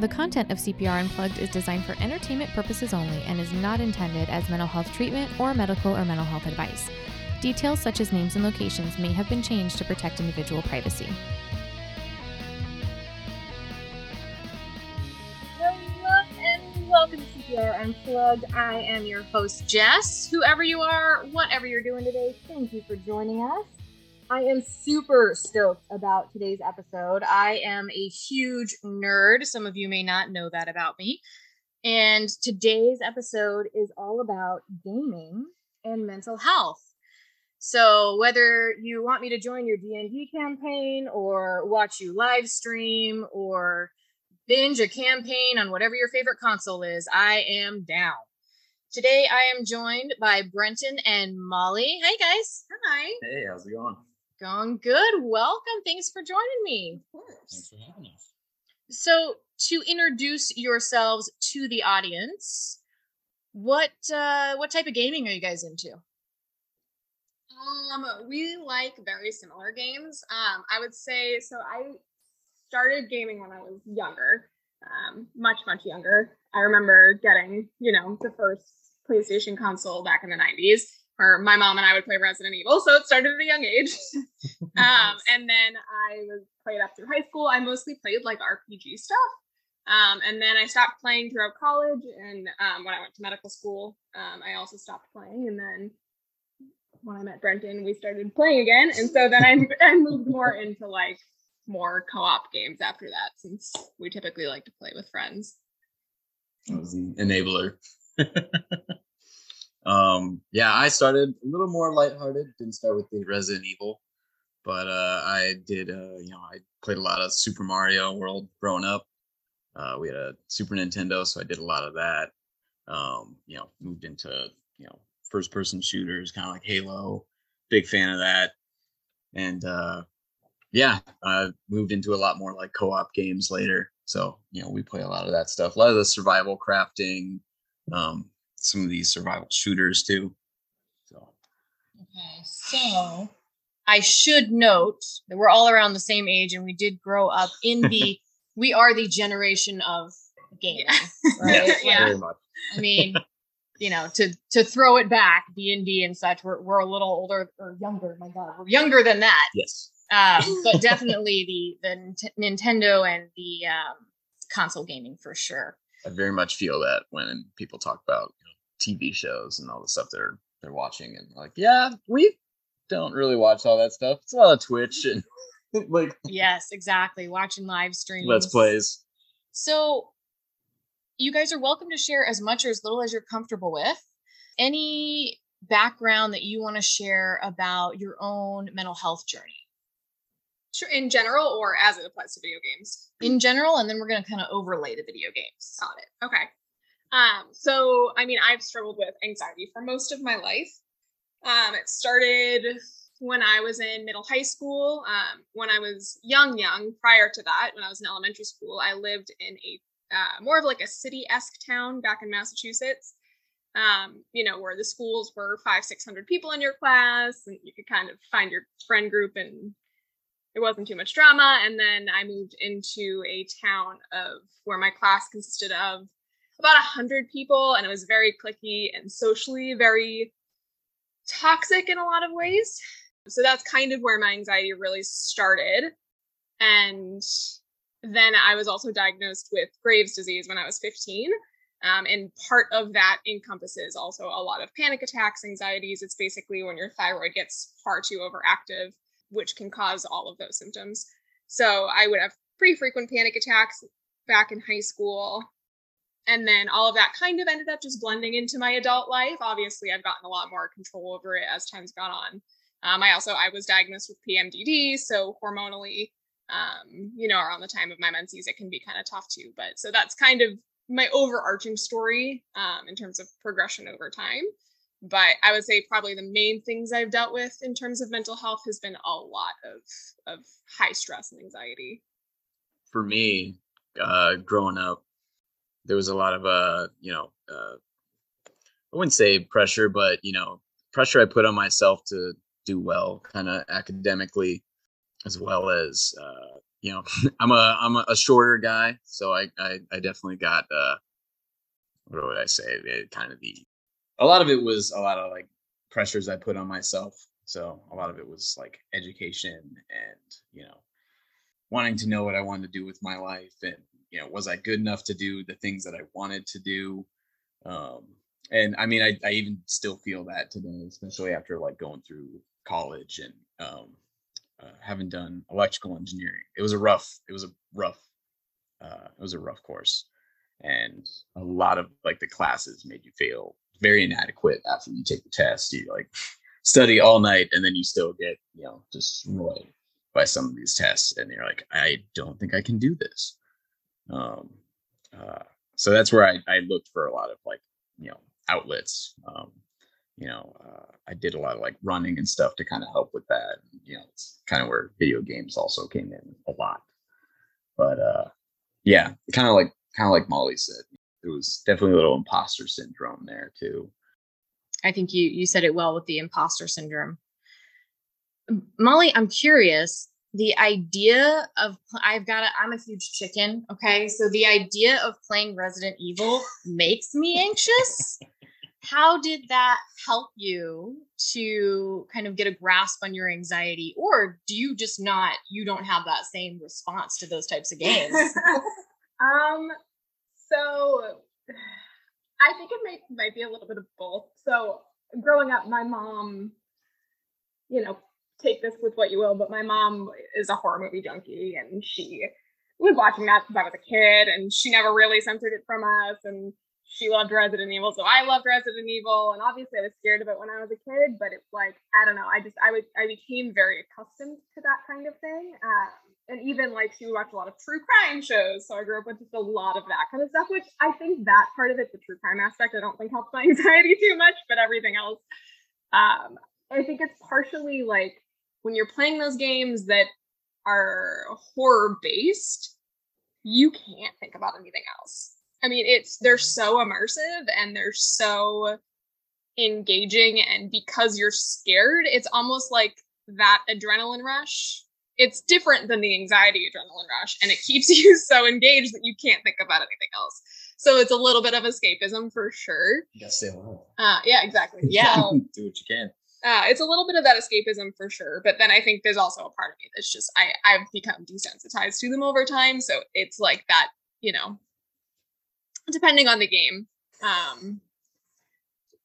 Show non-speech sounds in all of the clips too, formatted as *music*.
The content of CPR Unplugged is designed for entertainment purposes only and is not intended as mental health treatment or medical or mental health advice. Details such as names and locations may have been changed to protect individual privacy. Hello and welcome to CPR Unplugged. I am your host, Jess. Whoever you are, whatever you're doing today, thank you for joining us. I am super stoked about today's episode. I am a huge nerd. Some of you may not know that about me. And today's episode is all about gaming and mental health. So whether you want me to join your D&D campaign or watch you live stream or binge a campaign on whatever your favorite console is, I am down. Today I am joined by Brenton and Molly. Hey guys. Hi. Hey, how's it going? Going good. Welcome. Thanks for joining me. Of course. Thanks for having us. So, to introduce yourselves to the audience, what uh, what type of gaming are you guys into? Um, we like very similar games. Um, I would say so. I started gaming when I was younger, um, much much younger. I remember getting, you know, the first PlayStation console back in the '90s, where my mom and I would play Resident Evil. So it started at a young age. *laughs* *laughs* um, and then I was played up through high school. I mostly played like RPG stuff. Um, and then I stopped playing throughout college, and um, when I went to medical school, um, I also stopped playing. And then when I met Brenton, we started playing again. And so then I, *laughs* I moved more into like more co-op games after that, since we typically like to play with friends. I was the enabler. Um, yeah, I started a little more lighthearted. Didn't start with the Resident Evil, but uh, I did. Uh, you know, I played a lot of Super Mario World growing up. Uh, we had a Super Nintendo, so I did a lot of that. Um, you know, moved into you know first person shooters, kind of like Halo. Big fan of that, and uh, yeah, I moved into a lot more like co-op games later. So you know, we play a lot of that stuff. A lot of the survival crafting, um, some of these survival shooters too. So Okay, so I should note that we're all around the same age, and we did grow up in the. *laughs* we are the generation of gaming, *laughs* right? Yeah. very much. I mean, you know, to to throw it back, D and D and such. We're we're a little older or younger. My God, we're younger than that. Yes. Um, but *laughs* definitely the the Nint- Nintendo and the um, console gaming for sure. I very much feel that when people talk about TV shows and all the stuff they're they're watching, and like, yeah, we don't really watch all that stuff. It's a lot of Twitch and *laughs* like Yes, exactly. Watching live streams. let's plays. So, you guys are welcome to share as much or as little as you're comfortable with. Any background that you want to share about your own mental health journey Sure, in general or as it applies to video games. in general, and then we're going to kind of overlay the video games. Got it. Okay. Um, so I mean, I've struggled with anxiety for most of my life. Um, it started when I was in middle high school. Um, when I was young, young, prior to that, when I was in elementary school, I lived in a uh, more of like a city-esque town back in Massachusetts. Um, you know, where the schools were five, six hundred people in your class, and you could kind of find your friend group and it wasn't too much drama. And then I moved into a town of where my class consisted of about a hundred people, and it was very clicky and socially very toxic in a lot of ways. So that's kind of where my anxiety really started. And then I was also diagnosed with Graves' disease when I was 15. Um, and part of that encompasses also a lot of panic attacks, anxieties. It's basically when your thyroid gets far too overactive, which can cause all of those symptoms. So I would have pretty frequent panic attacks back in high school. And then all of that kind of ended up just blending into my adult life. Obviously, I've gotten a lot more control over it as time's gone on. Um, I also I was diagnosed with PMDD, so hormonally, um, you know, around the time of my menses, it can be kind of tough too. But so that's kind of my overarching story um, in terms of progression over time. But I would say probably the main things I've dealt with in terms of mental health has been a lot of of high stress and anxiety. For me, uh, growing up, there was a lot of uh, you know, uh, I wouldn't say pressure, but you know, pressure I put on myself to do well, kind of academically. as well as uh, you know, *laughs* I'm a I'm a, shorter guy, so I, I I, definitely got uh, what would I say? It kind of the a lot of it was a lot of like pressures I put on myself. So a lot of it was like education and you know wanting to know what I wanted to do with my life and you know was I good enough to do the things that I wanted to do. Um, and I mean I, I even still feel that today, especially after like going through college and um, uh, having done electrical engineering. It was a rough. It was a rough. Uh, it was a rough course, and a lot of like the classes made you feel very inadequate after you take the test. You like *laughs* study all night, and then you still get you know destroyed by some of these tests, and you're like, I don't think I can do this. Um, uh, so that's where I, I looked for a lot of like you know outlets. Um, you know, uh, I did a lot of like running and stuff to kind of help with that. You know, it's kind of where video games also came in a lot. But uh, yeah, kind of like kind of like Molly said, it was definitely a little imposter syndrome there too. I think you you said it well with the imposter syndrome. Molly, I'm curious. The idea of I've got a I'm a huge chicken. Okay, so the idea of playing Resident Evil makes me anxious. *laughs* How did that help you to kind of get a grasp on your anxiety? Or do you just not you don't have that same response to those types of games? *laughs* Um so i think it might might be a little bit of both. So growing up my mom you know take this with what you will but my mom is a horror movie junkie and she was watching that since i was a kid and she never really censored it from us and she loved Resident Evil, so I loved Resident Evil, and obviously I was scared of it when I was a kid. But it's like I don't know, I just I would I became very accustomed to that kind of thing, um, and even like she would watch a lot of true crime shows, so I grew up with just a lot of that kind of stuff. Which I think that part of it, the true crime aspect, I don't think helps my *laughs* anxiety too much, but everything else, um, I think it's partially like when you're playing those games that are horror based, you can't think about anything else I mean, it's they're so immersive and they're so engaging and because you're scared, it's almost like that adrenaline rush. It's different than the anxiety adrenaline rush and it keeps *laughs* you so engaged that you can't think about anything else. So it's a little bit of escapism for sure. You gotta stay alive. Uh, yeah, exactly. *laughs* Yeah. Do what you can. Uh, it's a little bit of that escapism for sure, but then I think there's also a part of me that's just I I've become desensitized to them over time, so it's like that you know depending on the game. Um,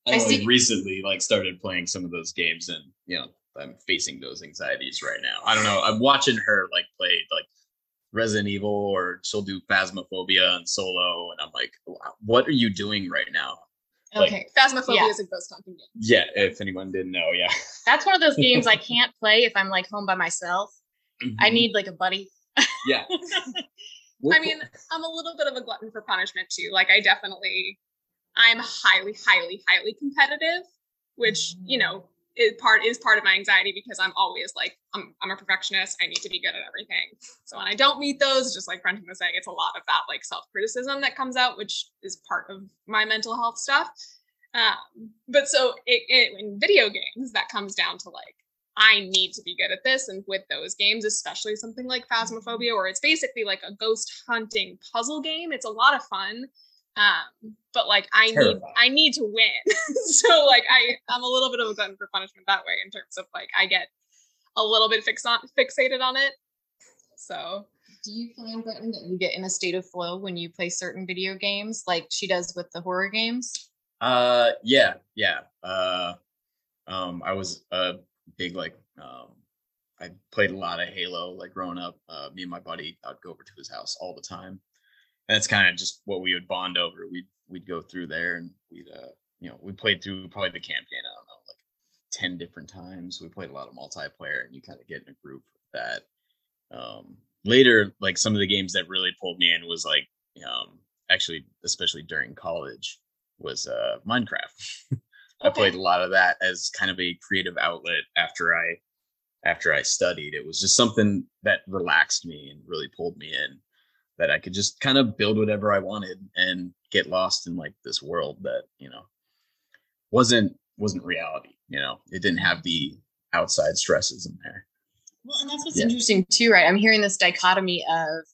I, I see- recently like started playing some of those games, and you know I'm facing those anxieties right now. I don't know. I'm watching her like play like Resident Evil, or she'll do Phasmophobia and solo, and I'm like, what are you doing right now? Like, okay, Phasmophobia yeah. is a ghost hunting game. Yeah, if anyone didn't know, yeah. *laughs* That's one of those games I can't play if I'm like home by myself. Mm-hmm. I need like a buddy. yeah. *laughs* I mean, I'm a little bit of a glutton for punishment too. Like I definitely I'm highly, highly, highly competitive, which, you know, is part is part of my anxiety because I'm always like, I'm I'm a perfectionist. I need to be good at everything. So when I don't meet those, just like Brenton was saying, it's a lot of that like self-criticism that comes out, which is part of my mental health stuff. Um, but so it, it, in video games, that comes down to like I need to be good at this. And with those games, especially something like Phasmophobia, where it's basically like a ghost hunting puzzle game, it's a lot of fun. Um, but like I Terrifying. need I need to win. *laughs* so like I I'm a little bit of a glutton for punishment that way in terms of like I get a little bit fix on, fixated on it. So do you find Brenton that you get in a state of flow when you play certain video games like she does with the horror games? Uh yeah, yeah. Uh um I was a big like um, I played a lot of Halo like growing up. Uh, me and my buddy, I'd go over to his house all the time. That's kind of just what we would bond over. We'd we'd go through there and we'd uh you know we played through probably the campaign. I don't know like ten different times. We played a lot of multiplayer, and you kind of get in a group that. Um, later, like some of the games that really pulled me in was like um actually especially during college was uh Minecraft. *laughs* I played a lot of that as kind of a creative outlet after I after I studied. It was just something that relaxed me and really pulled me in that I could just kind of build whatever I wanted and get lost in like this world that, you know, wasn't wasn't reality, you know. It didn't have the outside stresses in there. Well, and that's what's yeah. interesting too, right? I'm hearing this dichotomy of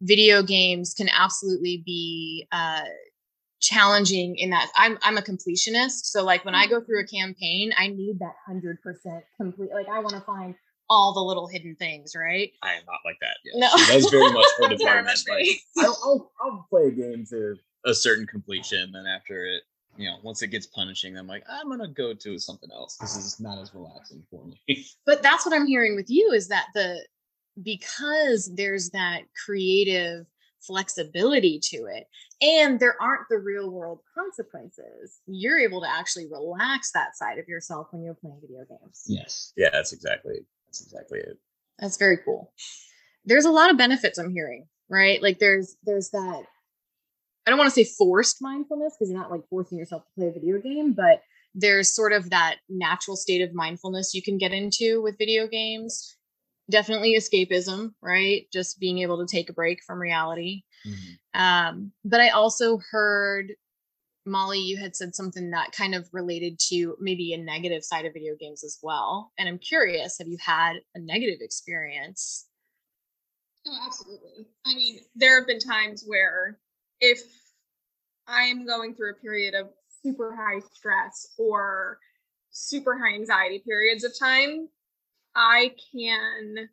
video games can absolutely be uh, challenging in that I'm I'm a completionist. So like when I go through a campaign, I need that hundred percent complete. Like I want to find all the little hidden things, right? I am not like that. Yes. No, that's very much her *laughs* department. like I'll, I'll, I'll play a game to a certain completion, then after it, you know, once it gets punishing, I'm like, I'm gonna go to something else. This is not as relaxing for me. *laughs* but that's what I'm hearing with you is that the because there's that creative flexibility to it and there aren't the real world consequences you're able to actually relax that side of yourself when you're playing video games yes yeah that's exactly that's exactly it that's very cool there's a lot of benefits i'm hearing right like there's there's that i don't want to say forced mindfulness because you're not like forcing yourself to play a video game but there's sort of that natural state of mindfulness you can get into with video games definitely escapism, right? Just being able to take a break from reality. Mm-hmm. Um, but I also heard Molly, you had said something that kind of related to maybe a negative side of video games as well. And I'm curious, have you had a negative experience? Oh, absolutely. I mean, there have been times where if I am going through a period of super high stress or super high anxiety periods of time, I can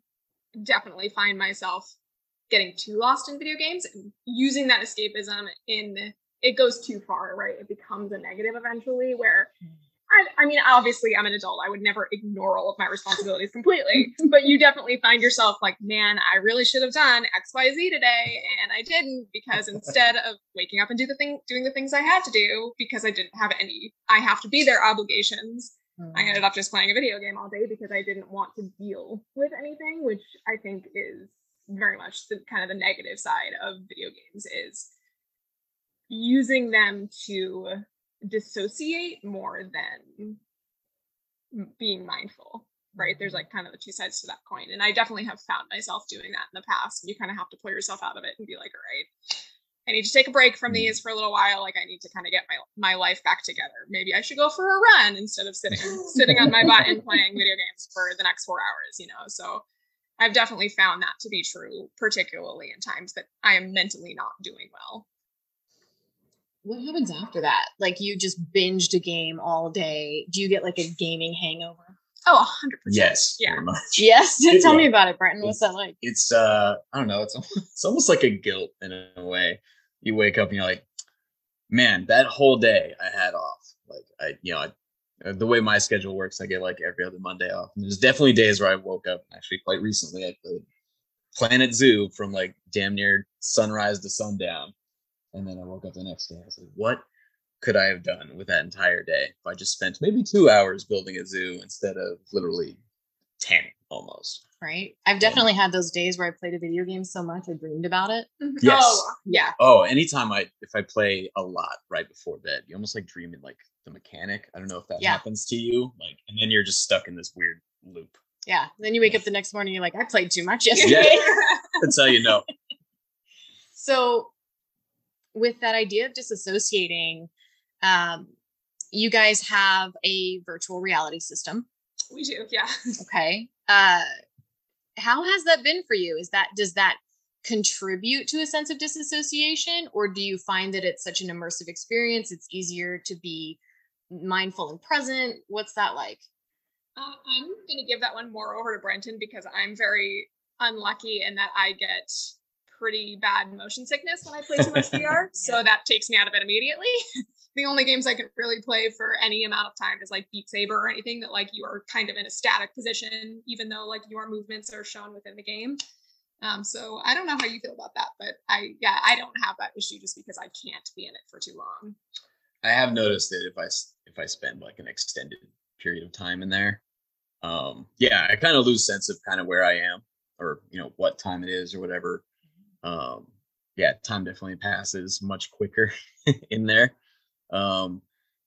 definitely find myself getting too lost in video games and using that escapism in it goes too far, right? It becomes a negative eventually where I, I, mean, obviously, I'm an adult. I would never ignore all of my responsibilities *laughs* completely, but you definitely find yourself like, man, I really should have done X, Y, Z today, and I didn't because instead of waking up and do the thing, doing the things I had to do because I didn't have any, I have to be there obligations. Mm. I ended up just playing a video game all day because I didn't want to deal with anything, which I think is very much the kind of the negative side of video games is using them to dissociate more than being mindful right there's mm-hmm. like kind of the two sides to that coin and i definitely have found myself doing that in the past you kind of have to pull yourself out of it and be like all right I need to take a break from these mm. for a little while. Like I need to kind of get my my life back together. Maybe I should go for a run instead of sitting *laughs* sitting on my butt and playing video games for the next four hours. You know, so I've definitely found that to be true, particularly in times that I am mentally not doing well. What happens after that? Like you just binged a game all day. Do you get like a gaming hangover? Oh, 100%. Yes. Yeah. *laughs* Yes. Tell yeah. me about it, Brenton. What's that like? It's uh I don't know, it's *laughs* it's almost like a guilt in a way. You wake up and you're like, man, that whole day I had off. Like I you know, I, uh, the way my schedule works, I get like every other Monday off. And there's definitely days where I woke up actually quite recently I played Planet Zoo from like damn near sunrise to sundown. And then I woke up the next day. I was like, what could I have done with that entire day if I just spent maybe two hours building a zoo instead of literally 10 almost? Right. I've definitely had those days where I played a video game so much I dreamed about it. Mm-hmm. Yes. Oh, yeah. Oh, anytime I if I play a lot right before bed, you almost like dreaming like the mechanic. I don't know if that yeah. happens to you. Like and then you're just stuck in this weird loop. Yeah. then you wake up the next morning, you're like, I played too much yesterday. Yeah. That's how you know. *laughs* so with that idea of disassociating, um, you guys have a virtual reality system. We do, yeah. *laughs* okay. Uh, how has that been for you? Is that does that contribute to a sense of disassociation, or do you find that it's such an immersive experience? It's easier to be mindful and present. What's that like? Uh, I'm going to give that one more over to Brenton because I'm very unlucky in that I get pretty bad motion sickness when I play too much *laughs* VR. yeah. So that takes me out of it immediately. *laughs* the only games I can really play for any amount of time is like Beat Saber or anything that like you are kind of in a static position, even though like your movements are shown within the game. Um, so I don't know how you feel about that, but I yeah I don't have that issue just because I can't be in it for too long. I have noticed that if I if I spend like an extended period of time in there, um, yeah, I kind of lose sense of kind of where I am or you know what time it is or whatever. Um, yeah, time definitely passes much quicker *laughs* in there. Um,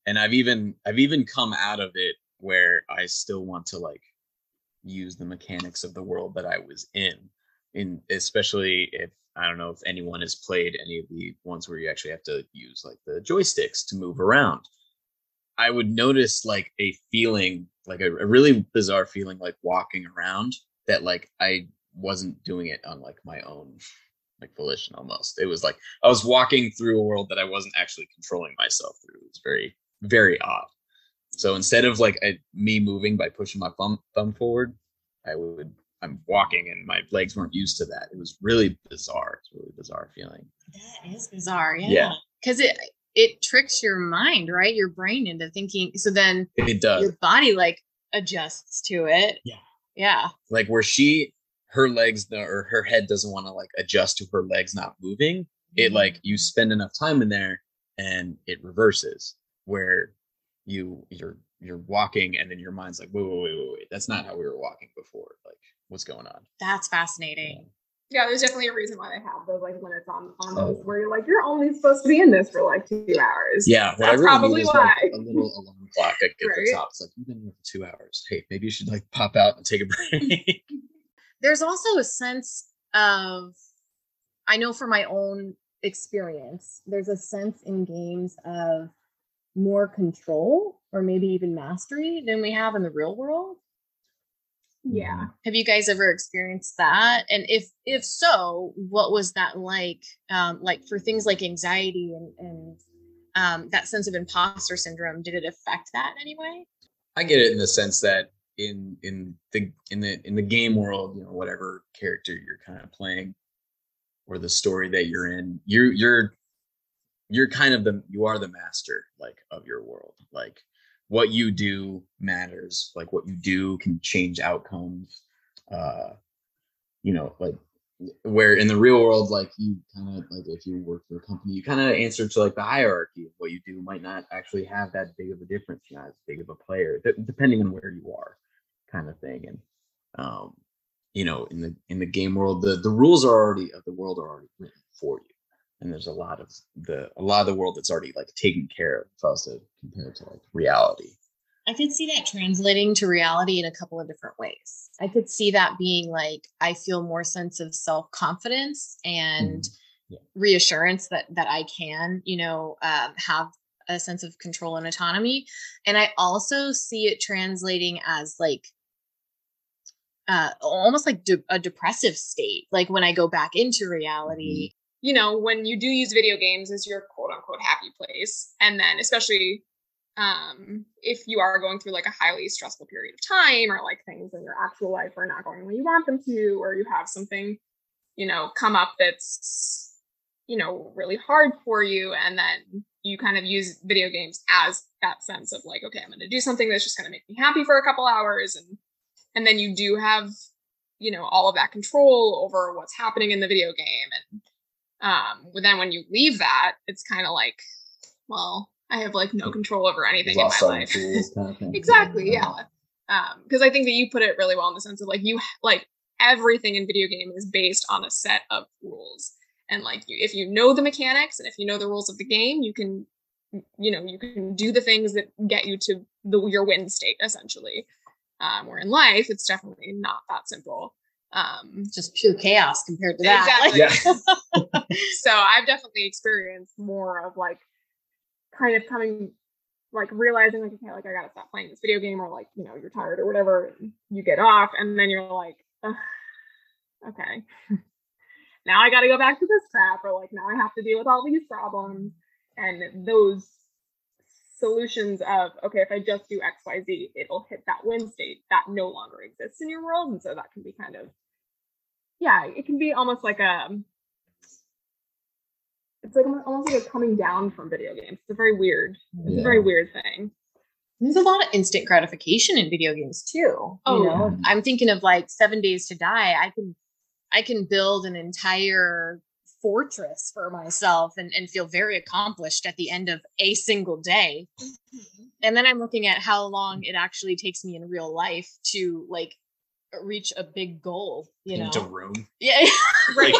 and I've even I've even come out of it where I still want to like use the mechanics of the world that I was in. In especially if I don't know if anyone has played any of the ones where you actually have to use like the joysticks to move around. I would notice like a feeling, like a, a really bizarre feeling, like walking around that like I wasn't doing it on like my own like volition almost. It was like I was walking through a world that I wasn't actually controlling myself through. It was very, very odd. So instead of like a, me moving by pushing my thumb thumb forward, I would I'm walking and my legs weren't used to that. It was really bizarre. It's a really bizarre feeling. That is bizarre. Yeah. Yeah. Because it it tricks your mind, right? Your brain into thinking. So then It does. your body like adjusts to it. Yeah. Yeah. Like where she her legs the- or her head doesn't want to like adjust to her legs not moving. It mm-hmm. like you spend enough time in there and it reverses where you you're you're walking and then your mind's like, wait, wait, wait, wait, wait. That's not how we were walking before. Like, what's going on? That's fascinating. Yeah, there's definitely a reason why they have those like limits on on Oh. those where you're like you're only supposed to be in this for like two hours. Yeah, what I That's really probably need is like why. a little alarm clock at, at the *laughs* top. It's like you've been here for two hours. Hey, maybe you should like pop out and take a *laughs* break. There's also a sense of I know for my own experience, there's a sense in games of more control or maybe even mastery than we have in the real world. Yeah. Have you guys ever experienced that? And if if so, what was that like? Um, like for things like anxiety and and um, that sense of imposter syndrome, did it affect that in any way? I get it in the sense that in in the in the in the game world, you know, whatever character you're kind of playing or the story that you're in, you're you're you're kind of the you are the master like of your world. Like what you do matters. Like what you do can change outcomes. Uh you know, like where in the real world, like you kind of like if you work for a company, you kind of answer to like the hierarchy of what you do might not actually have that big of a difference. Not as big of a player, depending on where you are, kind of thing. And um, you know, in the in the game world, the the rules are already of the world are already written for you, and there's a lot of the a lot of the world that's already like taken care of. If I was to compare it to like reality, I could see that translating to reality in a couple of different ways. I could see that being like I feel more sense of self confidence and Yeah. reassurance that that I can, you know, um, have a sense of control and autonomy. And I also see it translating as like uh, almost like de- a depressive state. Like when I go back into reality, you know, when you do use video games as your quote unquote happy place, and then especially um, if you are going through like a highly stressful period of time, or like things in your actual life are not going where you want them to, or you have something, you know, come up that's, you know, really hard for you, and then you kind of use video games as that sense of like, okay, I'm going to do something that's just going to make me happy for a couple hours, and and then you do have, you know, all of that control over what's happening in the video game, and um but then when you leave that it's kind of like well i have like no control over anything in my life. kind of *laughs* exactly yeah. um because i think that you put it really well in the sense of like you like everything in video game is based on a set of rules. And like you, if you know the mechanics and if you know the rules of the game you can you know you can do the things that get you to the your win state essentially um where in life it's definitely not that simple um just pure chaos compared to that. Exactly. Like- *laughs* so I've definitely experienced more of like kind of coming like realizing like okay like I gotta stop playing this video game or like you know you're tired or whatever you get off and then you're like okay now I gotta go back to this crap or like now I have to deal with all these problems and those solutions of okay if I just do XYZ it'll hit that win state that no longer exists in your world and so that can be kind of yeah it can be almost like a it's like almost like a coming down from video games it's a very weird it's a very weird thing There's a lot of instant gratification in video games too. Oh, you know, yeah. I'm thinking of like Seven Days to Die. I can, I can build an entire fortress for myself and, and feel very accomplished at the end of a single day. Mm-hmm. And then I'm looking at how long it actually takes me in real life to like reach a big goal. You Paint a know, room. yeah, *laughs* Like,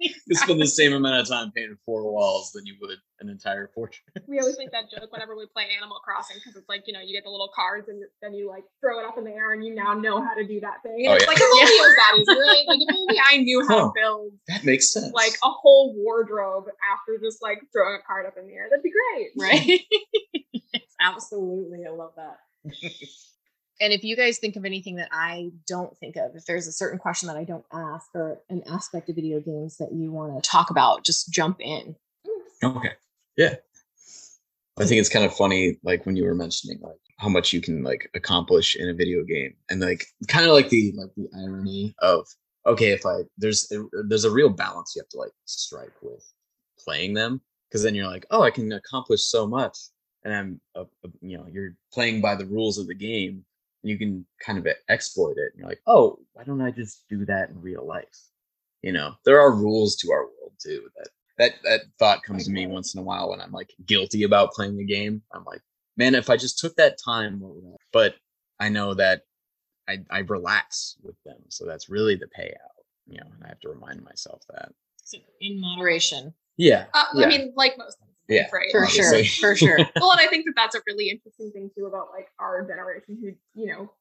*laughs* *laughs* you spend the same amount of time painting four walls than you would an entire portrait. *laughs* we always make that joke whenever we play animal crossing because it's like you know you get the little cards and then you like throw it up in the air and you now know how to do that thing and Oh, it's yeah. like if only it was that easy right like if only i knew how Huh. to build That makes sense. like a whole wardrobe after just like throwing a card up in the air that'd be great right. *laughs* yes, absolutely. I love that. And if you guys think of anything that I don't think of, if there's a certain question that I don't ask or an aspect of video games that you want to talk about, just jump in. Okay. Yeah. I think it's kind of funny, like when you were mentioning like how much you can like accomplish in a video game, and like kind of like the like the irony of okay, if I there's eh, there's a real balance you have to like strike with playing them, because then you're like, oh, I can accomplish so much, and I'm a, a, you know you're playing by the rules of the game, and you can kind of exploit it, and you're like, oh, why don't I just do that in real life? You know, there are rules to our world too that that that thought comes to me once in a while when I'm like guilty about playing the game. I'm like, man, if I just took that time, but I know that I I relax with them, so that's really the payout, you know. And I have to remind myself that in moderation. Yeah, uh, yeah. I mean, like most. Yeah, right? For Obviously. sure, for sure. *laughs* well, and I think that that's a really interesting thing too about like our generation, who you know,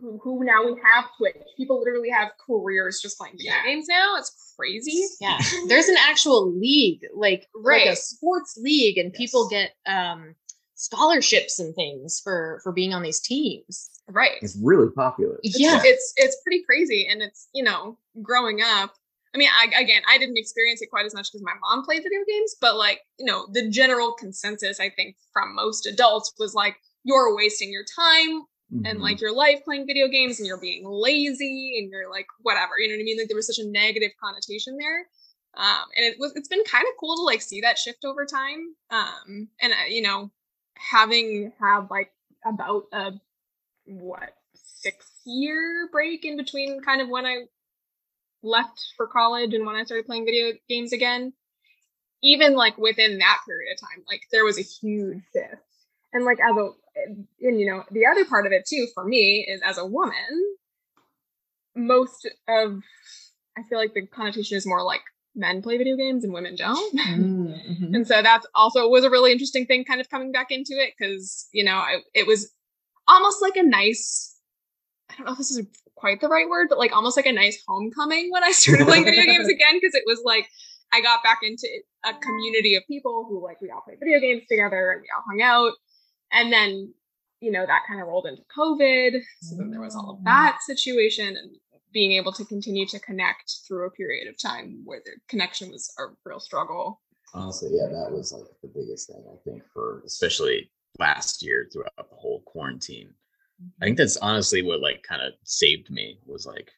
who, who now we have Twitch. People literally have careers just playing video Yeah. games now. It's crazy. Yeah, there's an actual league, like like a sports league, and people get um scholarships and things for for being on these teams. Right. it's really popular. Yeah. it's it's pretty crazy, and it's you know, growing up. I mean, I, again, I didn't experience it quite as much because my mom played video games, but like, you know, the general consensus I think from most adults was like, you're wasting your time and Mhm. like your life playing video games and you're being lazy and you're like whatever you know what i mean like there was such a negative connotation there um and it was it's been kind of cool to like see that shift over time um and uh, you know having had like about a what six year break in between kind of when i left for college and when i started playing video games again even like within that period of time like there was a huge shift and like as a and you know the other part of it too for me is as a woman most of i feel like the connotation is more like men play video games and women don't *laughs* Mm-hmm. and so that's also was a really interesting thing kind of coming back into it because you know I, it was almost like a nice i don't know if this is quite the right word but like almost like a nice homecoming when i started playing video *laughs* games again because it was like i got back into a community of people who like we all played video games together and we all hung out. And then you know that kind of rolled into covid. So then there was all of that mm. situation and being able to continue to connect through a period of time where the connection was a real struggle. Honestly, yeah, that was like the biggest thing I think for especially last year throughout the whole quarantine. I think that's honestly what like kind of saved me was like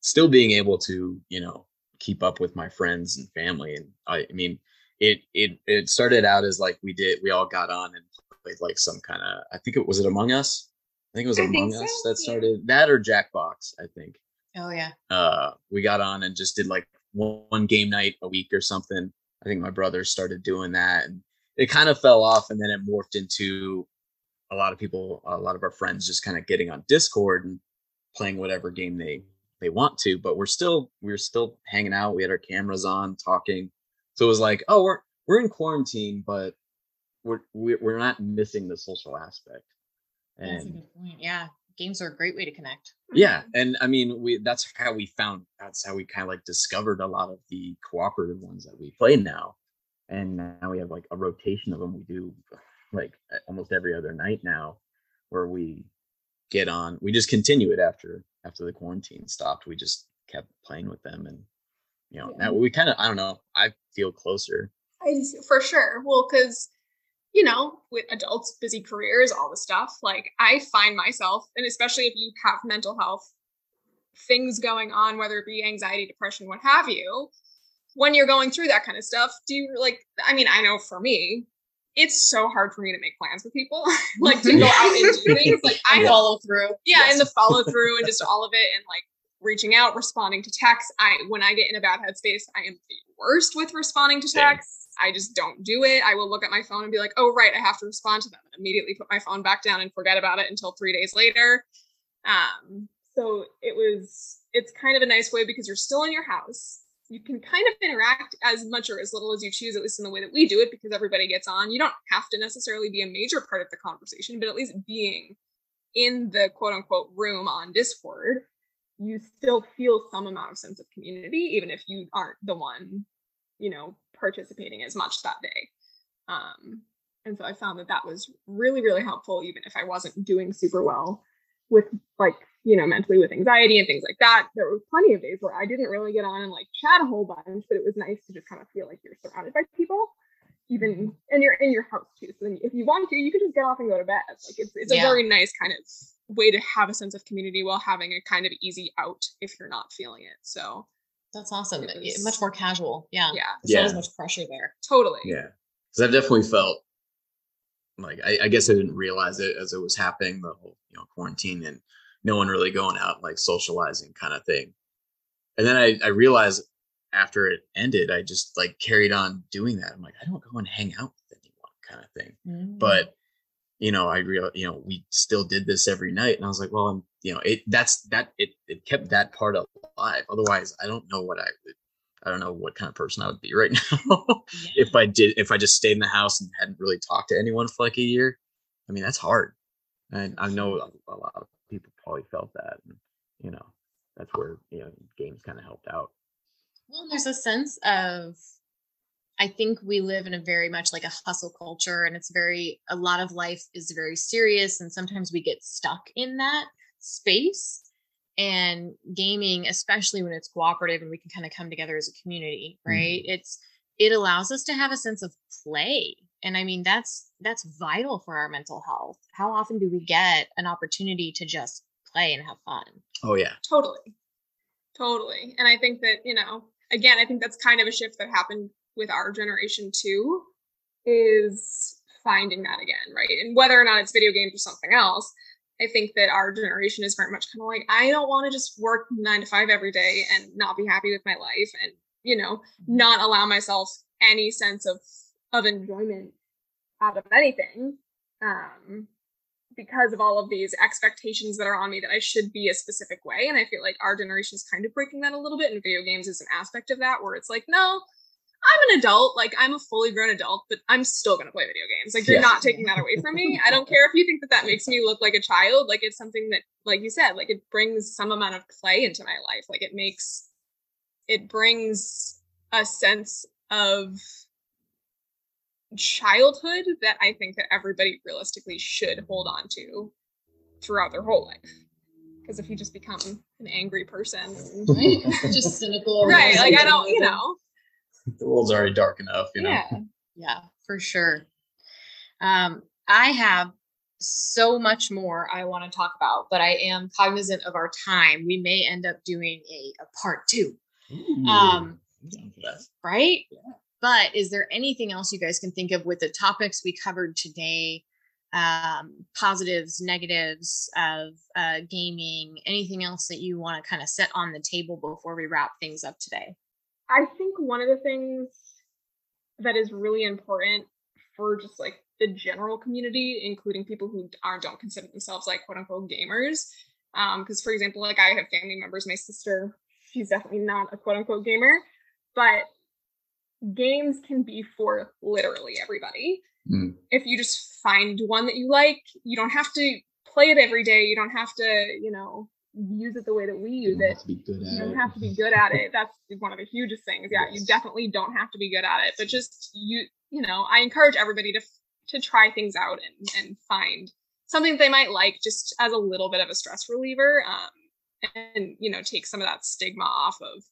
still being able to, you know, keep up with my friends and family. And I, I mean, it it it started out as like we did, we all got on and played like some kind of I think it was it Among Us? I think it was I Among Us that started that or Jackbox, I think Oh yeah. uh we got on and just did like one, one game night a week or something i think my brother started doing that and it kind of fell off and then it morphed into a lot of people a lot of our friends just kind of getting on discord and playing whatever game they they want to but we're still we're still hanging out we had our cameras on talking so it was like oh we're we're in quarantine but we're we're not missing the social aspect That's a good point. Yeah, games are a great way to connect. yeah and i mean we that's how we found that's how we kind of like discovered a lot of the cooperative ones that we play now and now we have like a rotation of them we do like almost every other night now where we get on we just continue it after after the quarantine stopped we just kept playing with them and you know Yeah. now we kind of i don't know i feel closer I for sure. Well, because you know, with adults, busy careers, all the stuff, like I find myself, and especially if you have mental health things going on, whether it be anxiety, depression, what have you, when you're going through that kind of stuff, do you like? I mean, I know for me, it's so hard for me to make plans with people, *laughs* *laughs* like to go out and do things. Like I follow through. yeah Yes. and the follow through and just *laughs* all of it and like reaching out responding to texts i when i get in a bad headspace i am the worst with responding to texts i just don't do it i will look at my phone and be like oh right i have to respond to them and immediately put my phone back down and forget about it until three days later um so it was it's kind of a nice way because you're still in your house you can kind of interact as much or as little as you choose at least in the way that we do it because everybody gets on you don't have to necessarily be a major part of the conversation but at least being in the quote unquote room on Discord, you still feel some amount of sense of community, even if you aren't the one, you know, participating as much that day. Um, and so I found that that was really, really helpful, even if I wasn't doing super well with like you know mentally with anxiety and things like that there were plenty of days where i didn't really get on and like chat a whole bunch but it was nice to just kind of feel like you're surrounded by people even Mm-hmm. and you're in your house too so then if you want to you can just get off and go to bed like it's, it's Yeah. a very nice kind of way to have a sense of community while having a kind of easy out if you're not feeling it so That's awesome. It was- Much more casual. Yeah. yeah There's not as Yeah. much pressure there. totally Yeah, because I've definitely felt like I, I guess I didn't realize it as it was happening the whole you know quarantine and no one really going out like socializing kind of thing. And then I I realized after it ended, I just like carried on doing that. I'm like I don't go and hang out with anyone kind of thing. Mm. But you know I real you know we still did this every night, and I was like, well, I'm you know it that's that it it kept that part alive. Otherwise, I don't know what I would. I don't know what kind of person I would be *laughs* right now Yeah. if I did if I just stayed in the house and hadn't really talked to anyone for like a year, I mean that's hard. And I know a, lot of probably felt that. And, you know, that's where you know games kind of helped out. Well, there's a sense of, I think we live in a very much like a hustle culture, and it's very, a lot of life is very serious, and sometimes we get stuck in that space. And gaming, especially when it's cooperative and we can kind of come together as a community, right? Mm-hmm. It's, it allows us to have a sense of play. And I mean, that's, that's vital for our mental health. How often do we get an opportunity to just play and have fun? Oh yeah, Totally. Totally. And I think that, you know, again, I think that's kind of a shift that happened with our generation too, is finding that again, right? And whether or not it's video games or something else, I think that our generation is very much kind of like, I don't want to just work nine to five every day and not be happy with my life and, you know, not allow myself any sense of of enjoyment out of anything. Um, because of all of these expectations that are on me that I should be a specific way. And I feel like our generation is kind of breaking that a little bit. And video games is an aspect of that where it's like, no, I'm an adult. Like I'm a fully grown adult, but I'm still going to play video games. Like you're Yeah. not taking that away from me. I don't care if you think that that makes me look like a child. Like it's something that, like you said, like it brings some amount of play into my life. Like it makes, it brings a sense of childhood that I think that everybody realistically should hold on to throughout their whole life. Because if you just become an angry person, Right? *laughs* just cynical. right? Like I don't, you know, the world's already dark enough. You know. yeah. Yeah, for sure. Um, I have so much more I want to talk about, but I am cognizant of our time. We may end up doing a, a part two, Um, I'm down for that. right? But is there anything else you guys can think of with the topics we covered today? Um, positives, negatives of uh, gaming, anything else that you want to kind of set on the table before we wrap things up today? I think one of the things that is really important for just like the general community, including people who aren't don't consider themselves like quote unquote gamers. Um, because for example, like I have family members, my sister, she's definitely not a quote unquote gamer, but games can be for literally everybody. Mm. If you just find one that you like, you don't have to play it every day. You don't have to, you know, use it the way that we You use don't it have to be good at you don't it. have to be good at it that's one of the hugest things yeah you definitely don't have to be good at it but just you you know i encourage everybody to to try things out and and find something that they might like just as a little bit of a stress reliever um and you know take some of that stigma off of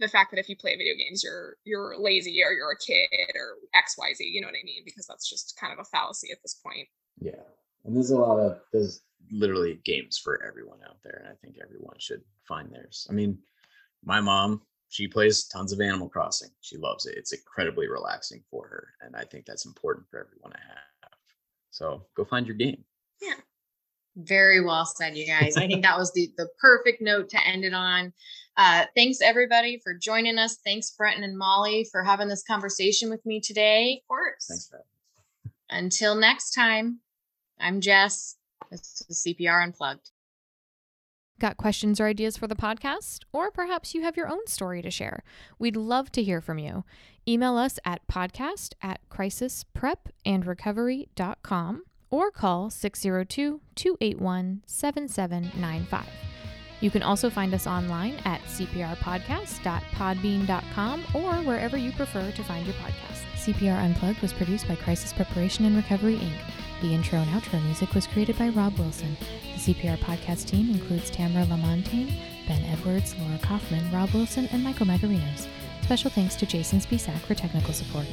the fact that if you play video games you're you're lazy or you're a kid or xyz you know what i mean because that's just kind of a fallacy at this point Yeah. And there's a lot of there's literally games for everyone out there, and I think everyone should find theirs. I mean, my mom, she plays tons of Animal Crossing. She loves it. It's incredibly relaxing for her, and I think that's important for everyone to have. So go find your game. Very well said, you guys. I think that was the the perfect note to end it on. Uh, thanks everybody for joining us. Thanks Brenton and Molly for having this conversation with me today. of course Thanks for Until next time, I'm Jess. This is CPR Unplugged. Got questions or ideas for the podcast? Or perhaps you have your own story to share. We'd love to hear from you. Email us at podcast at crisisprepandrecovery.com or call 602 281 7795. You can also find us online at cprpodcast.podbean.com or wherever you prefer to find your podcast. CPR Unplugged was produced by Crisis Preparation and Recovery, Inc. The intro and outro music was created by Rob Wilson. The CPR podcast team includes Tamara Lamontagne, Ben Edwards, Laura Kaufman, Rob Wilson, and Michael Magarinos. Special thanks to Jason Spisak for technical support.